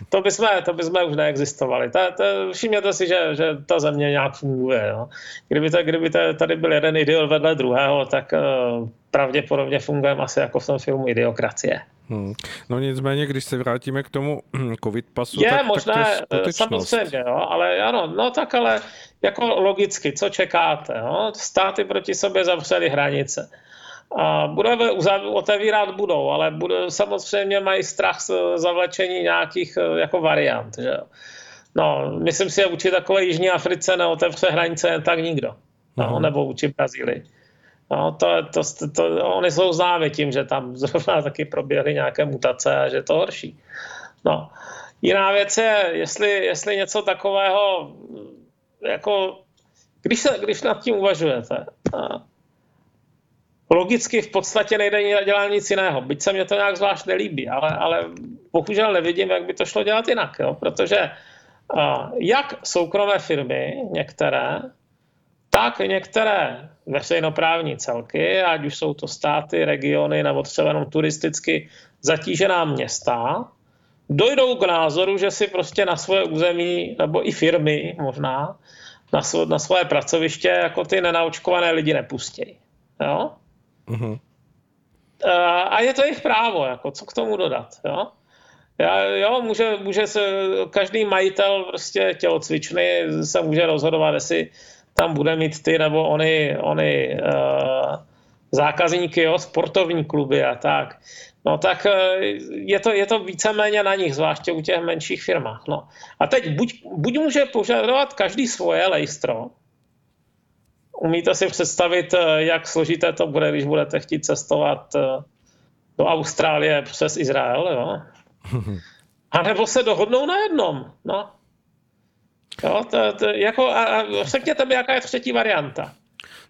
to, by jsme, to by jsme už neexistovali. Ta, ta, všimněte si, že, že ta země nějak funguje. Jo? Kdyby, to, kdyby to, tady byl jeden idiot vedle druhého, tak uh, pravděpodobně fungujeme asi jako v tom filmu Idiokracie. Hmm. No nicméně, když se vrátíme k tomu covid pasu, je tak, možné, tak to je eh, samozřejmě, jo, ale ano, no tak ale jako logicky, co čekáte, jo? státy proti sobě zavřely hranice. A budeme otevírat budou, ale bude, samozřejmě mají strach z zavlečení nějakých eh, jako variant. Že? No, myslím si, že vůči takové Jižní Africe neotevře hranice jen tak nikdo. No, uh-huh. Nebo vůči Brazílii. No, to, to, to, to, oni jsou známi tím, že tam zrovna taky proběhly nějaké mutace a že to horší. No. Jiná věc je, jestli, jestli něco takového, jako, když, se, když nad tím uvažujete, logicky v podstatě nejde dělat nic jiného, byť se mě to nějak zvlášť nelíbí, ale, ale bohužel nevidím, jak by to šlo dělat jinak, jo? protože jak soukromé firmy, některé, tak některé veřejnoprávní celky, ať už jsou to státy, regiony nebo třeba jenom turisticky zatížená města, dojdou k názoru, že si prostě na svoje území, nebo i firmy možná, na, svo, na svoje pracoviště jako ty nenaočkované lidi nepustí. Jo? Mm-hmm. A je to jejich právo, jako, co k tomu dodat. Jo? Já, jo, může, může se, každý majitel prostě tělocvičny se může rozhodovat, jestli tam bude mít ty nebo oni, oni uh, zákazníky, jo, sportovní kluby a tak. No tak eh, je to, je to víceméně na nich, zvláště u těch menších firmách. No. A teď buď, buď může požadovat každý svoje lejstro, umíte si představit, eh, jak složité to bude, když budete chtít cestovat do Austrálie přes Izrael, jo? A nebo se dohodnou na jednom, no. Jo, to, to, jako, a, a řekněte mi, jaká je třetí varianta.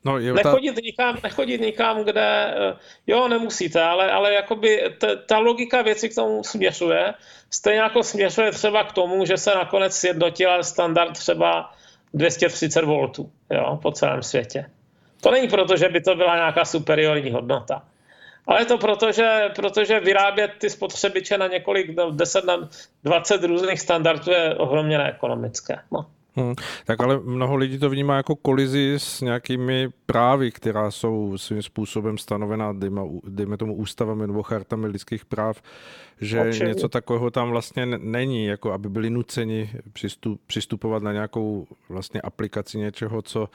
No, je nechodit, ta... nikam, nechodit nikam, kde, eh, jo, nemusíte, ale, ale jakoby ta, ta logika věci k tomu směřuje. Stejně jako směřuje třeba k tomu, že se nakonec sjednotil standard třeba 230 V jo, po celém světě. To není proto, že by to byla nějaká superiorní hodnota. Ale je to proto, že, protože vyrábět ty spotřebiče na několik, 10 na 20 různých standardů je ohromně neekonomické. No. Hmm, tak ale mnoho lidí to vnímá jako kolizi s nějakými právy, která jsou svým způsobem stanovená, dejme, dejme tomu ústavami nebo chartami lidských práv, že Očení. něco takového tam vlastně není, jako aby byli nuceni přistup, přistupovat na nějakou vlastně aplikaci něčeho, co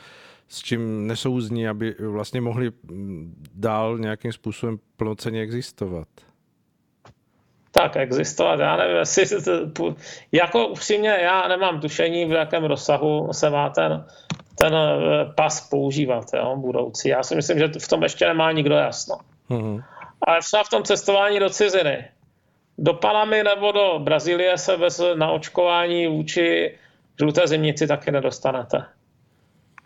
s čím nesouzní, aby vlastně mohli dál nějakým způsobem plnoceně existovat tak existovat. Já nevím, jestli jako upřímně já nemám tušení, v jakém rozsahu se má ten, ten eh, pas používat jo, budoucí. Já si myslím, že v tom ještě nemá nikdo jasno. Mm-hmm. Ale třeba v tom cestování do ciziny. Do Panamy nebo do Brazílie se bez naočkování vůči žluté zimnici taky nedostanete.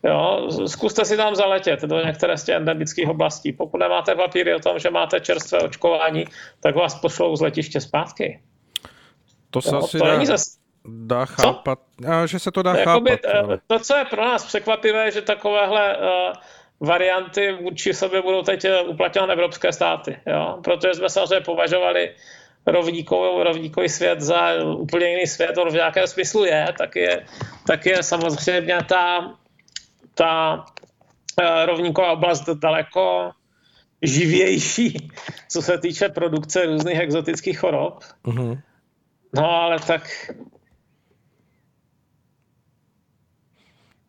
Jo, zkuste si tam zaletět do některé z těch endemických oblastí. Pokud nemáte papíry o tom, že máte čerstvé očkování, tak vás pošlou z letiště zpátky. To se jo, asi to dá, zas... dá chápat, co? že se to dá Jakoby, chápat. Ale... To, co je pro nás překvapivé, že takovéhle uh, varianty vůči sobě budou teď eh, uplatňovat evropské státy. Jo? Protože jsme samozřejmě považovali rovníkový, rovníkový svět za úplně jiný svět, on v nějakém smyslu je, tak je, tak je samozřejmě ta ta eh, rovníková oblast daleko živější, co se týče produkce různých exotických chorob. Uh-huh. No ale tak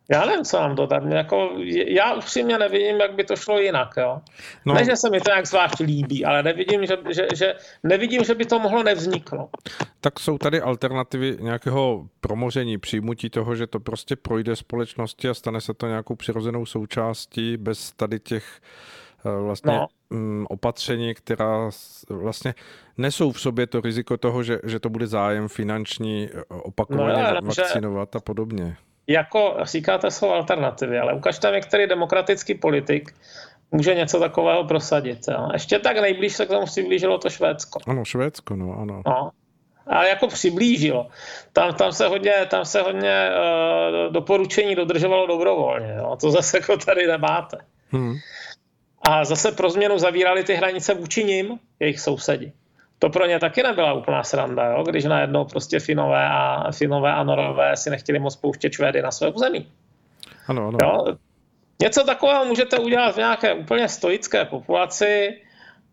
Já nevím, co mám dodat. Jako, já upřímně nevidím, jak by to šlo jinak. Jo? No. Ne, že se mi to jak zvlášť líbí, ale nevidím že, že, že, nevidím, že by to mohlo nevzniknout. Tak jsou tady alternativy nějakého promoření, přijmutí toho, že to prostě projde společnosti a stane se to nějakou přirozenou součástí bez tady těch eh, vlastně no. Mm, opatření, která vlastně nesou v sobě to riziko toho, že, že to bude zájem finanční eh, opakovaně no, vakcinovat a podobně jako říkáte, jsou alternativy, ale ukažte mi, který demokratický politik může něco takového prosadit. Jo. Ještě tak nejblíž se k tomu přiblížilo to Švédsko. Ano, Švédsko, no ano. No. Ale jako přiblížilo. Tam, tam se hodně, tam se hodně uh, doporučení dodržovalo dobrovolně. Jo. To zase jako tady nemáte. Hmm. A zase pro změnu zavírali ty hranice vůči nim, jejich sousedi to pro ně taky nebyla úplná sranda, jo? když najednou prostě Finové a, Finové a Norové si nechtěli moc pouštět Švédy na své území. Ano, ano. Jo? Něco takového můžete udělat v nějaké úplně stoické populaci,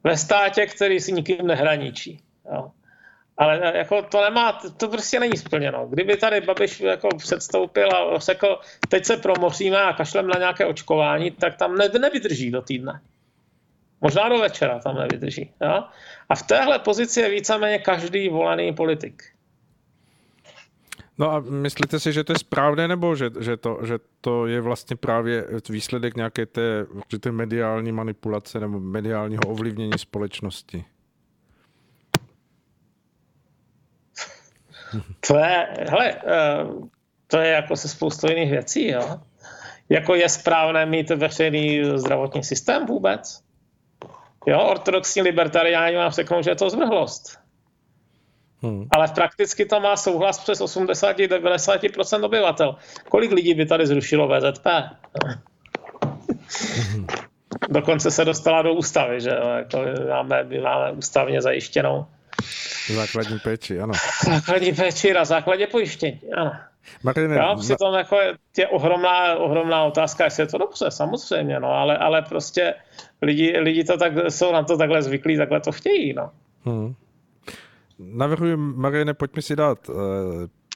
ve státě, který si nikým nehraničí. Jo. Ale jako to nemá, to prostě není splněno. Kdyby tady Babiš jako předstoupil a řekl, teď se promoříme a kašlem na nějaké očkování, tak tam ne, nevydrží do týdne. Možná do večera tam nevydrží. Jo? A v téhle pozici je víceméně každý volený politik. No a myslíte si, že to je správné, nebo že, že, to, že to je vlastně právě výsledek nějaké té, té mediální manipulace nebo mediálního ovlivnění společnosti? To je, hele, eh, to je jako se spoustou jiných věcí, jo. Jako je správné mít veřejný zdravotní systém vůbec? Jo, ortodoxní libertariáni vám řeknou, že je to zvrhlost. Hmm. Ale prakticky to má souhlas přes 80-90% obyvatel. Kolik lidí by tady zrušilo VZP? Hmm. Dokonce se dostala do ústavy, že jo? Jako máme, máme ústavně zajištěnou Základní péči, ano. Základní péči na základě pojištění, ano. Marine, Já přitom jako je, je ohromná, ohromná otázka, jestli je to dobře, samozřejmě, no, ale, ale prostě lidi, lidi to tak, jsou na to takhle zvyklí, takhle to chtějí, no. Hmm. Navrhuji, Mariane, pojďme si dát uh,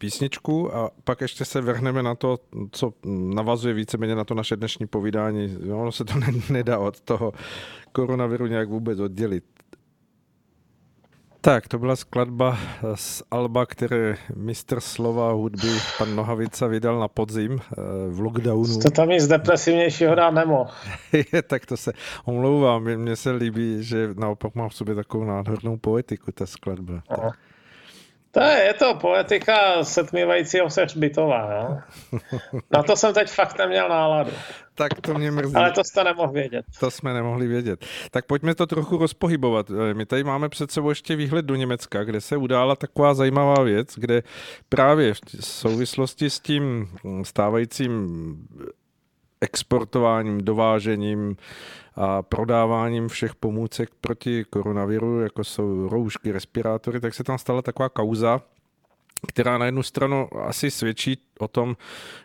písničku a pak ještě se vrhneme na to, co navazuje víceméně na to naše dnešní povídání. Ono se to nedá od toho koronaviru nějak vůbec oddělit. Tak, to byla skladba z Alba, které mistr slova hudby pan Nohavica vydal na podzim eh, v lockdownu. To tam nic depresivnějšího dát nemohl. tak to se omlouvám, mně se líbí, že naopak mám v sobě takovou nádhernou poetiku, ta skladba. Aha. To je, je to poetika setmívajícího se hřbitova. No? Na to jsem teď fakt neměl náladu. Tak to mě mrzí. Ale to jste nemohl vědět. To jsme nemohli vědět. Tak pojďme to trochu rozpohybovat. My tady máme před sebou ještě výhled do Německa, kde se udála taková zajímavá věc, kde právě v souvislosti s tím stávajícím exportováním, dovážením a prodáváním všech pomůcek proti koronaviru, jako jsou roušky, respirátory, tak se tam stala taková kauza, která na jednu stranu asi svědčí o tom,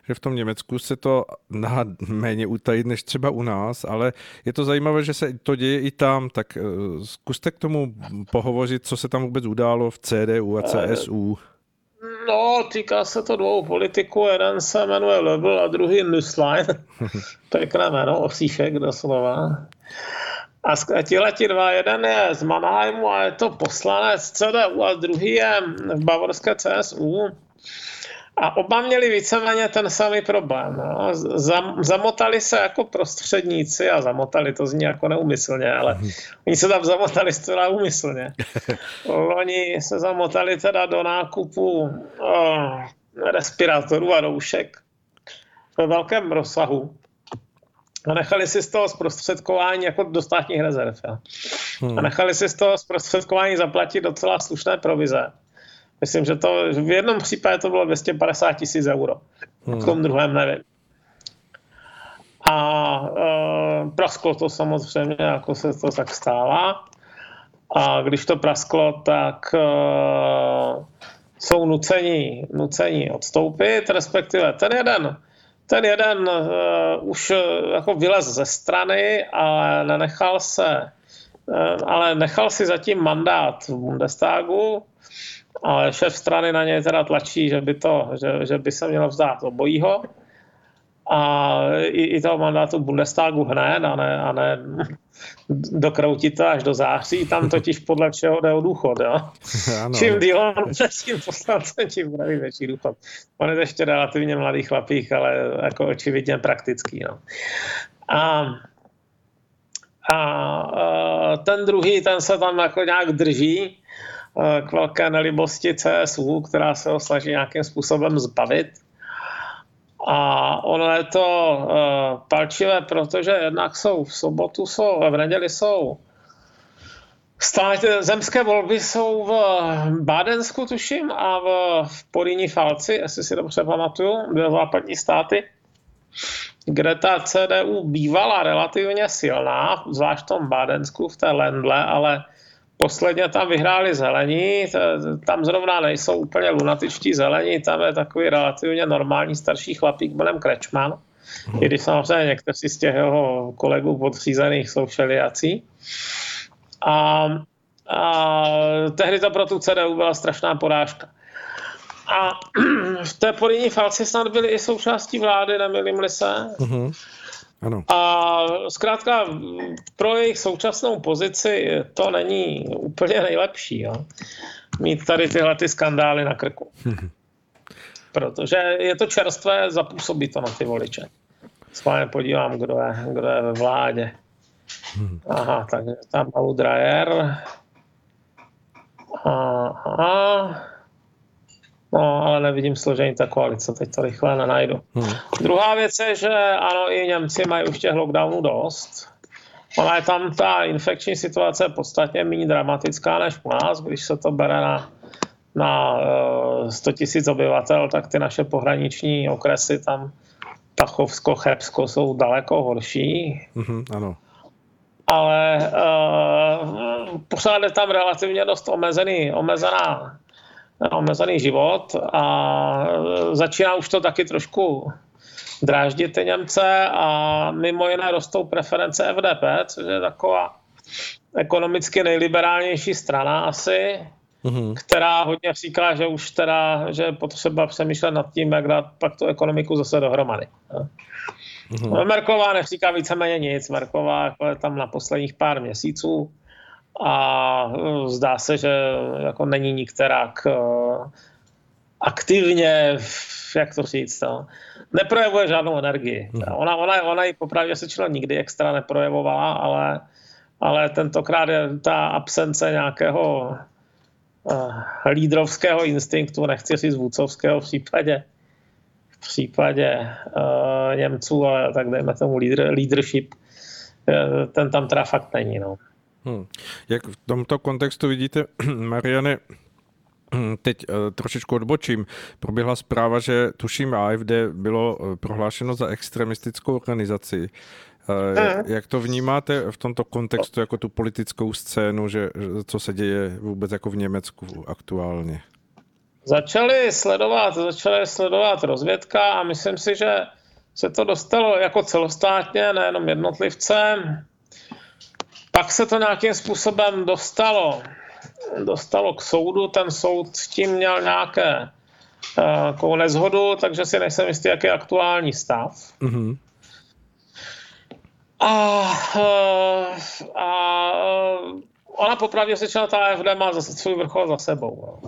že v tom Německu se to dá méně utajit než třeba u nás, ale je to zajímavé, že se to děje i tam, tak eh, zkuste k tomu pohovořit, co se tam vůbec událo v CDU a CSU. No, týká se to dvou politiků, jeden se jmenuje Lebel a druhý Nusslein. Pěkné jméno, osíšek doslova. A tihle ti dva, jeden je z Mannheimu a je to poslanec CDU a druhý je v bavorské CSU. A oba měli víceméně ten samý problém. No. Zamotali se jako prostředníci a zamotali, to zní jako neumyslně, ale mhm. oni se tam zamotali zcela úmyslně. Oni se zamotali teda do nákupu oh, respirátorů a roušek ve velkém rozsahu a nechali si z toho zprostředkování jako do státních rezerv. Ja. Hmm. A nechali si z toho zprostředkování zaplatit docela slušné provize. Myslím, že to v jednom případě to bylo 250 tisíc euro. Hmm. V tom druhém nevím. A e, prasklo to samozřejmě, jako se to tak stává. A když to prasklo, tak e, jsou nuceni, nuceni odstoupit, respektive ten jeden ten jeden uh, už jako vylez ze strany, ale nenechal se, uh, ale nechal si zatím mandát v Bundestagu, ale šéf strany na něj teda tlačí, že by, to, že, že by se mělo vzdát obojího a i, i toho mandátu Bundestagu hned a ne, a ne dokroutit to až do září. Tam totiž podle všeho jde o důchod. Jo? Ano. Čím díl on tím poslancem, tím bude větší důchod. On je ještě relativně mladý chlapík, ale jako očividně praktický. No. A, a, a ten druhý, ten se tam jako nějak drží k velké nelibosti CSU, která se ho snaží nějakým způsobem zbavit. A ono je to uh, palčivé, protože jednak jsou v sobotu, jsou, v neděli jsou Stát, zemské volby jsou v Bádensku, tuším, a v, v Poríní Falci, jestli si dobře pamatuju, dvě západní státy, kde ta CDU bývala relativně silná, zvlášť v tom Bádensku, v té Lendle, ale Posledně tam vyhráli zelení, tam zrovna nejsou úplně lunatičtí zelení, tam je takový relativně normální starší chlapík jménem Krečman, i když samozřejmě někteří z těch jeho kolegů podřízených jsou všelijací. A, a tehdy to pro tu CDU byla strašná porážka. A v té porinní falci snad byli i součástí vlády, nemilím se. Uh-huh. Ano. A zkrátka pro jejich současnou pozici to není úplně nejlepší. Jo? Mít tady tyhle ty skandály na krku. Protože je to čerstvé, zapůsobí to na ty voliče. Schválně podívám, kdo je, kdo je ve vládě. Aha, takže tam Paul Dreyer. Aha. No, ale nevidím složení té koalice, teď to rychle nenajdu. Hmm. Druhá věc je, že ano, i Němci mají už těch lockdownů dost. Ona je tam ta infekční situace podstatně méně dramatická než u nás, když se to bere na, na uh, 100 000 obyvatel, tak ty naše pohraniční okresy tam Tachovsko, Chebsko jsou daleko horší. Mm-hmm, ano. Ale uh, pořád je tam relativně dost omezený, omezená omezený život a začíná už to taky trošku dráždit ty Němce a mimo jiné rostou preference FDP, což je taková ekonomicky nejliberálnější strana asi, mm-hmm. která hodně říká, že už teda, že je potřeba přemýšlet nad tím, jak dát pak tu ekonomiku zase dohromady. Mm-hmm. Merková neříká víceméně nic, Merková jako je tam na posledních pár měsíců a e, zdá se, že jako není nikterak e, aktivně, jak to říct, no, neprojevuje žádnou energii. Hmm. Ona, ona, ona ji popravdě se nikdy extra neprojevovala, ale, ale tentokrát je ta absence nějakého uh, lídrovského instinktu, nechci říct vůcovského v případě v případě uh, Němců, ale tak dejme tomu leader, leadership, ten tam teda fakt není. No. Hmm. Jak v tomto kontextu vidíte, Mariane, Teď eh, trošičku odbočím. Proběhla zpráva, že tuším AFD bylo eh, prohlášeno za extremistickou organizaci. Hmm. Jak to vnímáte v tomto kontextu jako tu politickou scénu, že, co se děje vůbec jako v Německu aktuálně? Začali sledovat, začali sledovat rozvědka a myslím si, že se to dostalo jako celostátně, nejenom jednotlivcem, pak se to nějakým způsobem dostalo, dostalo k soudu, ten soud s tím měl nějaké uh, nezhodu, takže si nejsem jistý, jaký je aktuální stav. Mm-hmm. A, uh, a ona popravdě řečeno, ta AFD má zase svůj vrchol za sebou.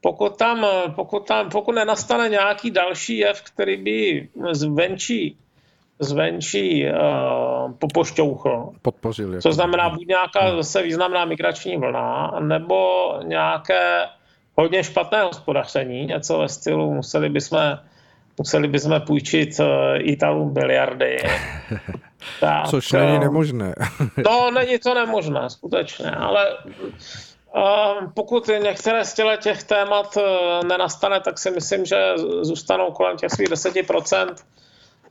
Pokud tam, pokud tam, pokud nenastane nějaký další jev, který by zvenčí zvenčí uh, popošťouchl. Podpořil. Jako. Co znamená buď nějaká hmm. zase významná migrační vlna, nebo nějaké hodně špatné hospodaření, něco ve stylu museli bychom, museli bychom půjčit uh, Italům miliardy. tak, Což není uh, nemožné. no, není to nemožné, skutečně, ale pokud některé z těch témat nenastane, tak si myslím, že zůstanou kolem těch svých 10%,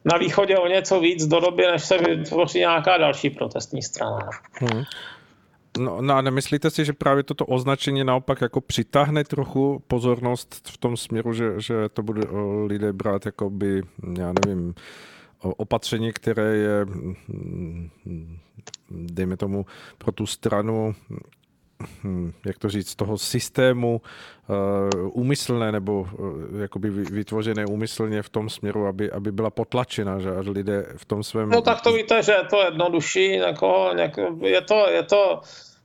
na východě o něco víc do doby, než se vytvoří nějaká další protestní strana. Hmm. No, no a nemyslíte si, že právě toto označení naopak jako přitáhne trochu pozornost v tom směru, že, že to bude lidé brát jako by, já nevím, opatření, které je, dejme tomu, pro tu stranu Hm, jak to říct, toho systému uh, úmyslné nebo uh, jakoby vytvořené úmyslně v tom směru, aby, aby byla potlačena, že až lidé v tom svém... No tak to víte, že je to jednodušší, jako, je, to, je to,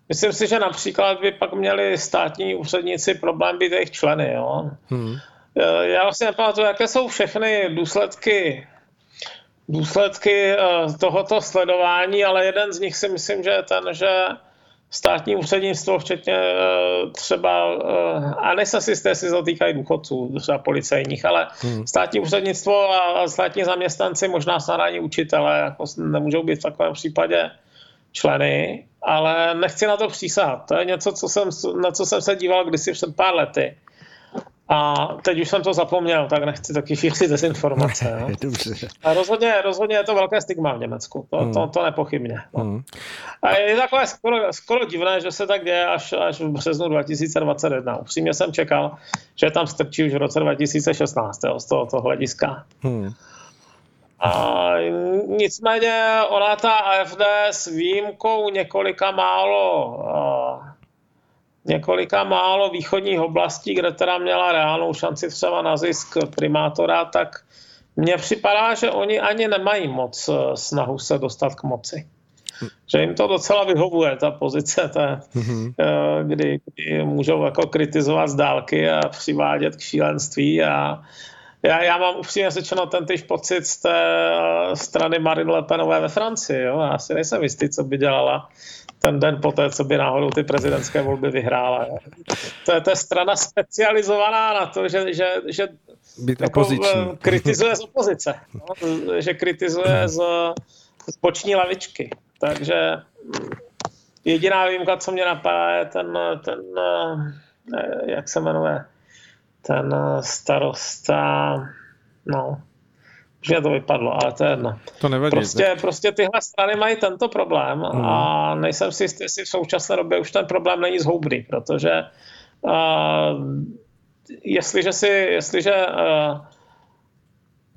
myslím si, že například by pak měli státní úředníci problém být jejich členy, jo. Hmm. Eh, já vlastně nepamatuju, jaké jsou všechny důsledky důsledky tohoto sledování, ale jeden z nich si myslím, že je ten, že státní úřednictvo, včetně eh, třeba, eh, a nejsem si jistý, jestli se týkají důchodců, třeba policejních, ale hmm. státní úřednictvo a státní zaměstnanci, možná snad ani učitele, jako nemůžou být v takovém případě členy, ale nechci na to přísát. To je něco, co jsem, na co jsem se díval kdysi před pár lety. A teď už jsem to zapomněl, tak nechci taky šířit dezinformace. No. Dobře. A rozhodně, rozhodně je to velké stigma v Německu, to, hmm. to, to nepochybně. No. Hmm. A je takové skoro, skoro divné, že se tak děje až, až v březnu 2021. Upřímně jsem čekal, že tam strčí už v roce 2016 jo, z tohoto hlediska. Hmm. A nicméně ona ta AFD s výjimkou několika málo několika málo východních oblastí, kde teda měla reálnou šanci třeba na zisk primátora, tak mně připadá, že oni ani nemají moc eh, snahu se dostat k moci. Že jim to docela vyhovuje, ta pozice, té, mm-hmm. kdy, kdy můžou jako kritizovat z dálky a přivádět k šílenství a já, já mám upřímně řečeno ten tyž pocit z té eh, strany Marine Le Penové ve Francii. Jo? Já si nejsem jistý, co by dělala ten den poté, co by náhodou ty prezidentské volby vyhrála. Jo? To je ta strana specializovaná na to, že, že, že Být jako, opoziční. kritizuje z opozice. No? Že kritizuje z, z boční lavičky. Takže jediná výjimka, co mě napadá, je ten, ten eh, jak se jmenuje, ten starosta, no, už mě to vypadlo, ale to je jedno. To nevadí. Prostě, prostě tyhle strany mají tento problém hmm. a nejsem si jistý, jestli v současné době už ten problém není zhoubný, protože uh, jestliže si, jestliže uh,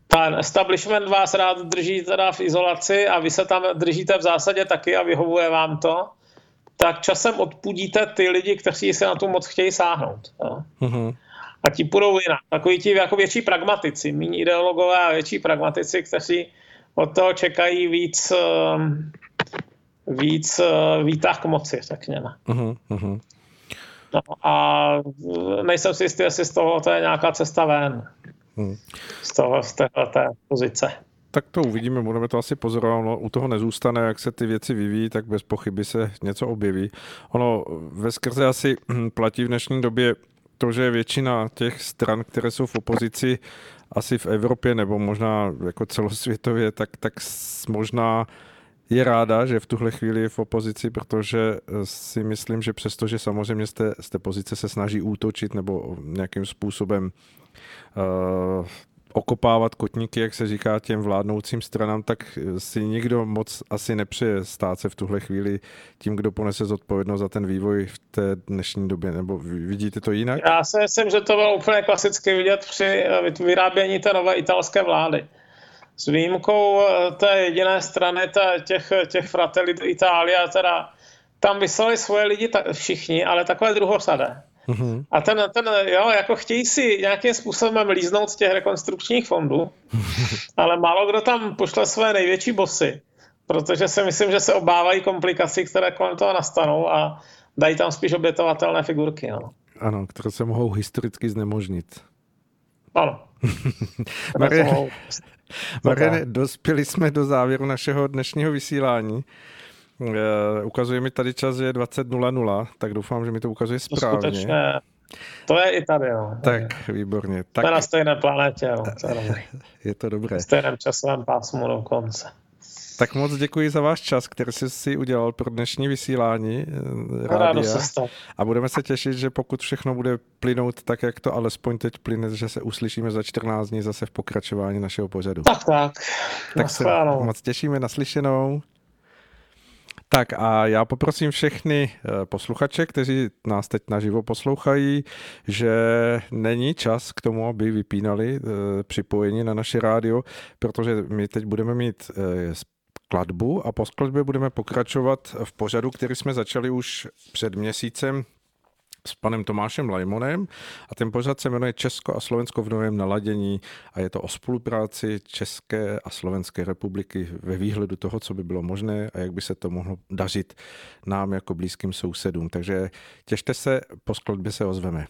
ten establishment vás rád drží teda v izolaci a vy se tam držíte v zásadě taky a vyhovuje vám to, tak časem odpudíte ty lidi, kteří si na tu moc chtějí sáhnout. Jo. Mm-hmm. A ti půjdou jinak. Takový ti jako větší pragmatici, méně ideologové a větší pragmatici, kteří od toho čekají víc, ehm, víc eh, výtah k moci, řekněme. Mm-hmm. No a nejsem si jistý, jestli z toho to je nějaká cesta ven. Hmm. Z toho, z téhle pozice. Tak to uvidíme, budeme to asi pozorovat. No, u toho nezůstane, jak se ty věci vyvíjí, tak bez pochyby se něco objeví. Ono ve skrze asi platí v dnešní době to, že většina těch stran, které jsou v opozici, asi v Evropě nebo možná jako celosvětově, tak, tak možná je ráda, že v tuhle chvíli je v opozici, protože si myslím, že přesto, že samozřejmě z té, z té pozice se snaží útočit nebo nějakým způsobem uh, okopávat kotníky, jak se říká těm vládnoucím stranám, tak si nikdo moc asi nepřeje stát se v tuhle chvíli tím, kdo ponese zodpovědnost za ten vývoj v té dnešní době. Nebo vidíte to jinak? Já si myslím, že to bylo úplně klasicky vidět při vyrábění té nové italské vlády. S výjimkou eh, té jediné strany těch, těch Fratelli Italia, teda tam vyslali svoje lidi všichni, ale takové druhosadé. Mm-hmm. A ten, ten, jo, jako chtějí si nějakým způsobem líznout z těch rekonstrukčních fondů, ale málo kdo tam pošle své největší bosy, protože si myslím, že se obávají komplikací, které kolem toho nastanou a dají tam spíš obětovatelné figurky. No. Ano, které se mohou historicky znemožnit. Ano. Mariane, Mariane, dospěli jsme do závěru našeho dnešního vysílání. Uh, ukazuje mi tady čas, je 20.00, tak doufám, že mi to ukazuje správně. To skutečně, to je i tady, jo. Tak, výborně. Tak... Jsme na stejné planetě, jo. To je, je to dobré. V stejném časovém pásmu dokonce. Tak moc děkuji za váš čas, který jsi si udělal pro dnešní vysílání eh, rádia. Se a budeme se těšit, že pokud všechno bude plynout tak, jak to alespoň teď plyne, že se uslyšíme za 14 dní zase v pokračování našeho pořadu. Tak, tak. Tak se moc těšíme naslyšenou. Tak a já poprosím všechny eh, posluchače, kteří nás teď naživo poslouchají, že není čas k tomu, aby vypínali eh, připojení na naše rádio, protože my teď budeme mít eh, skladbu a po skladbě budeme pokračovat v pořadu, který jsme začali už před měsícem s panem Tomášem Lajmonem a ten pořad se jmenuje Česko a Slovensko v novém naladění a je to o spolupráci České a Slovenské republiky ve výhledu toho, co by bylo možné a jak by se to mohlo dařit nám jako blízkým sousedům. Takže těšte se, po skladbě se ozveme.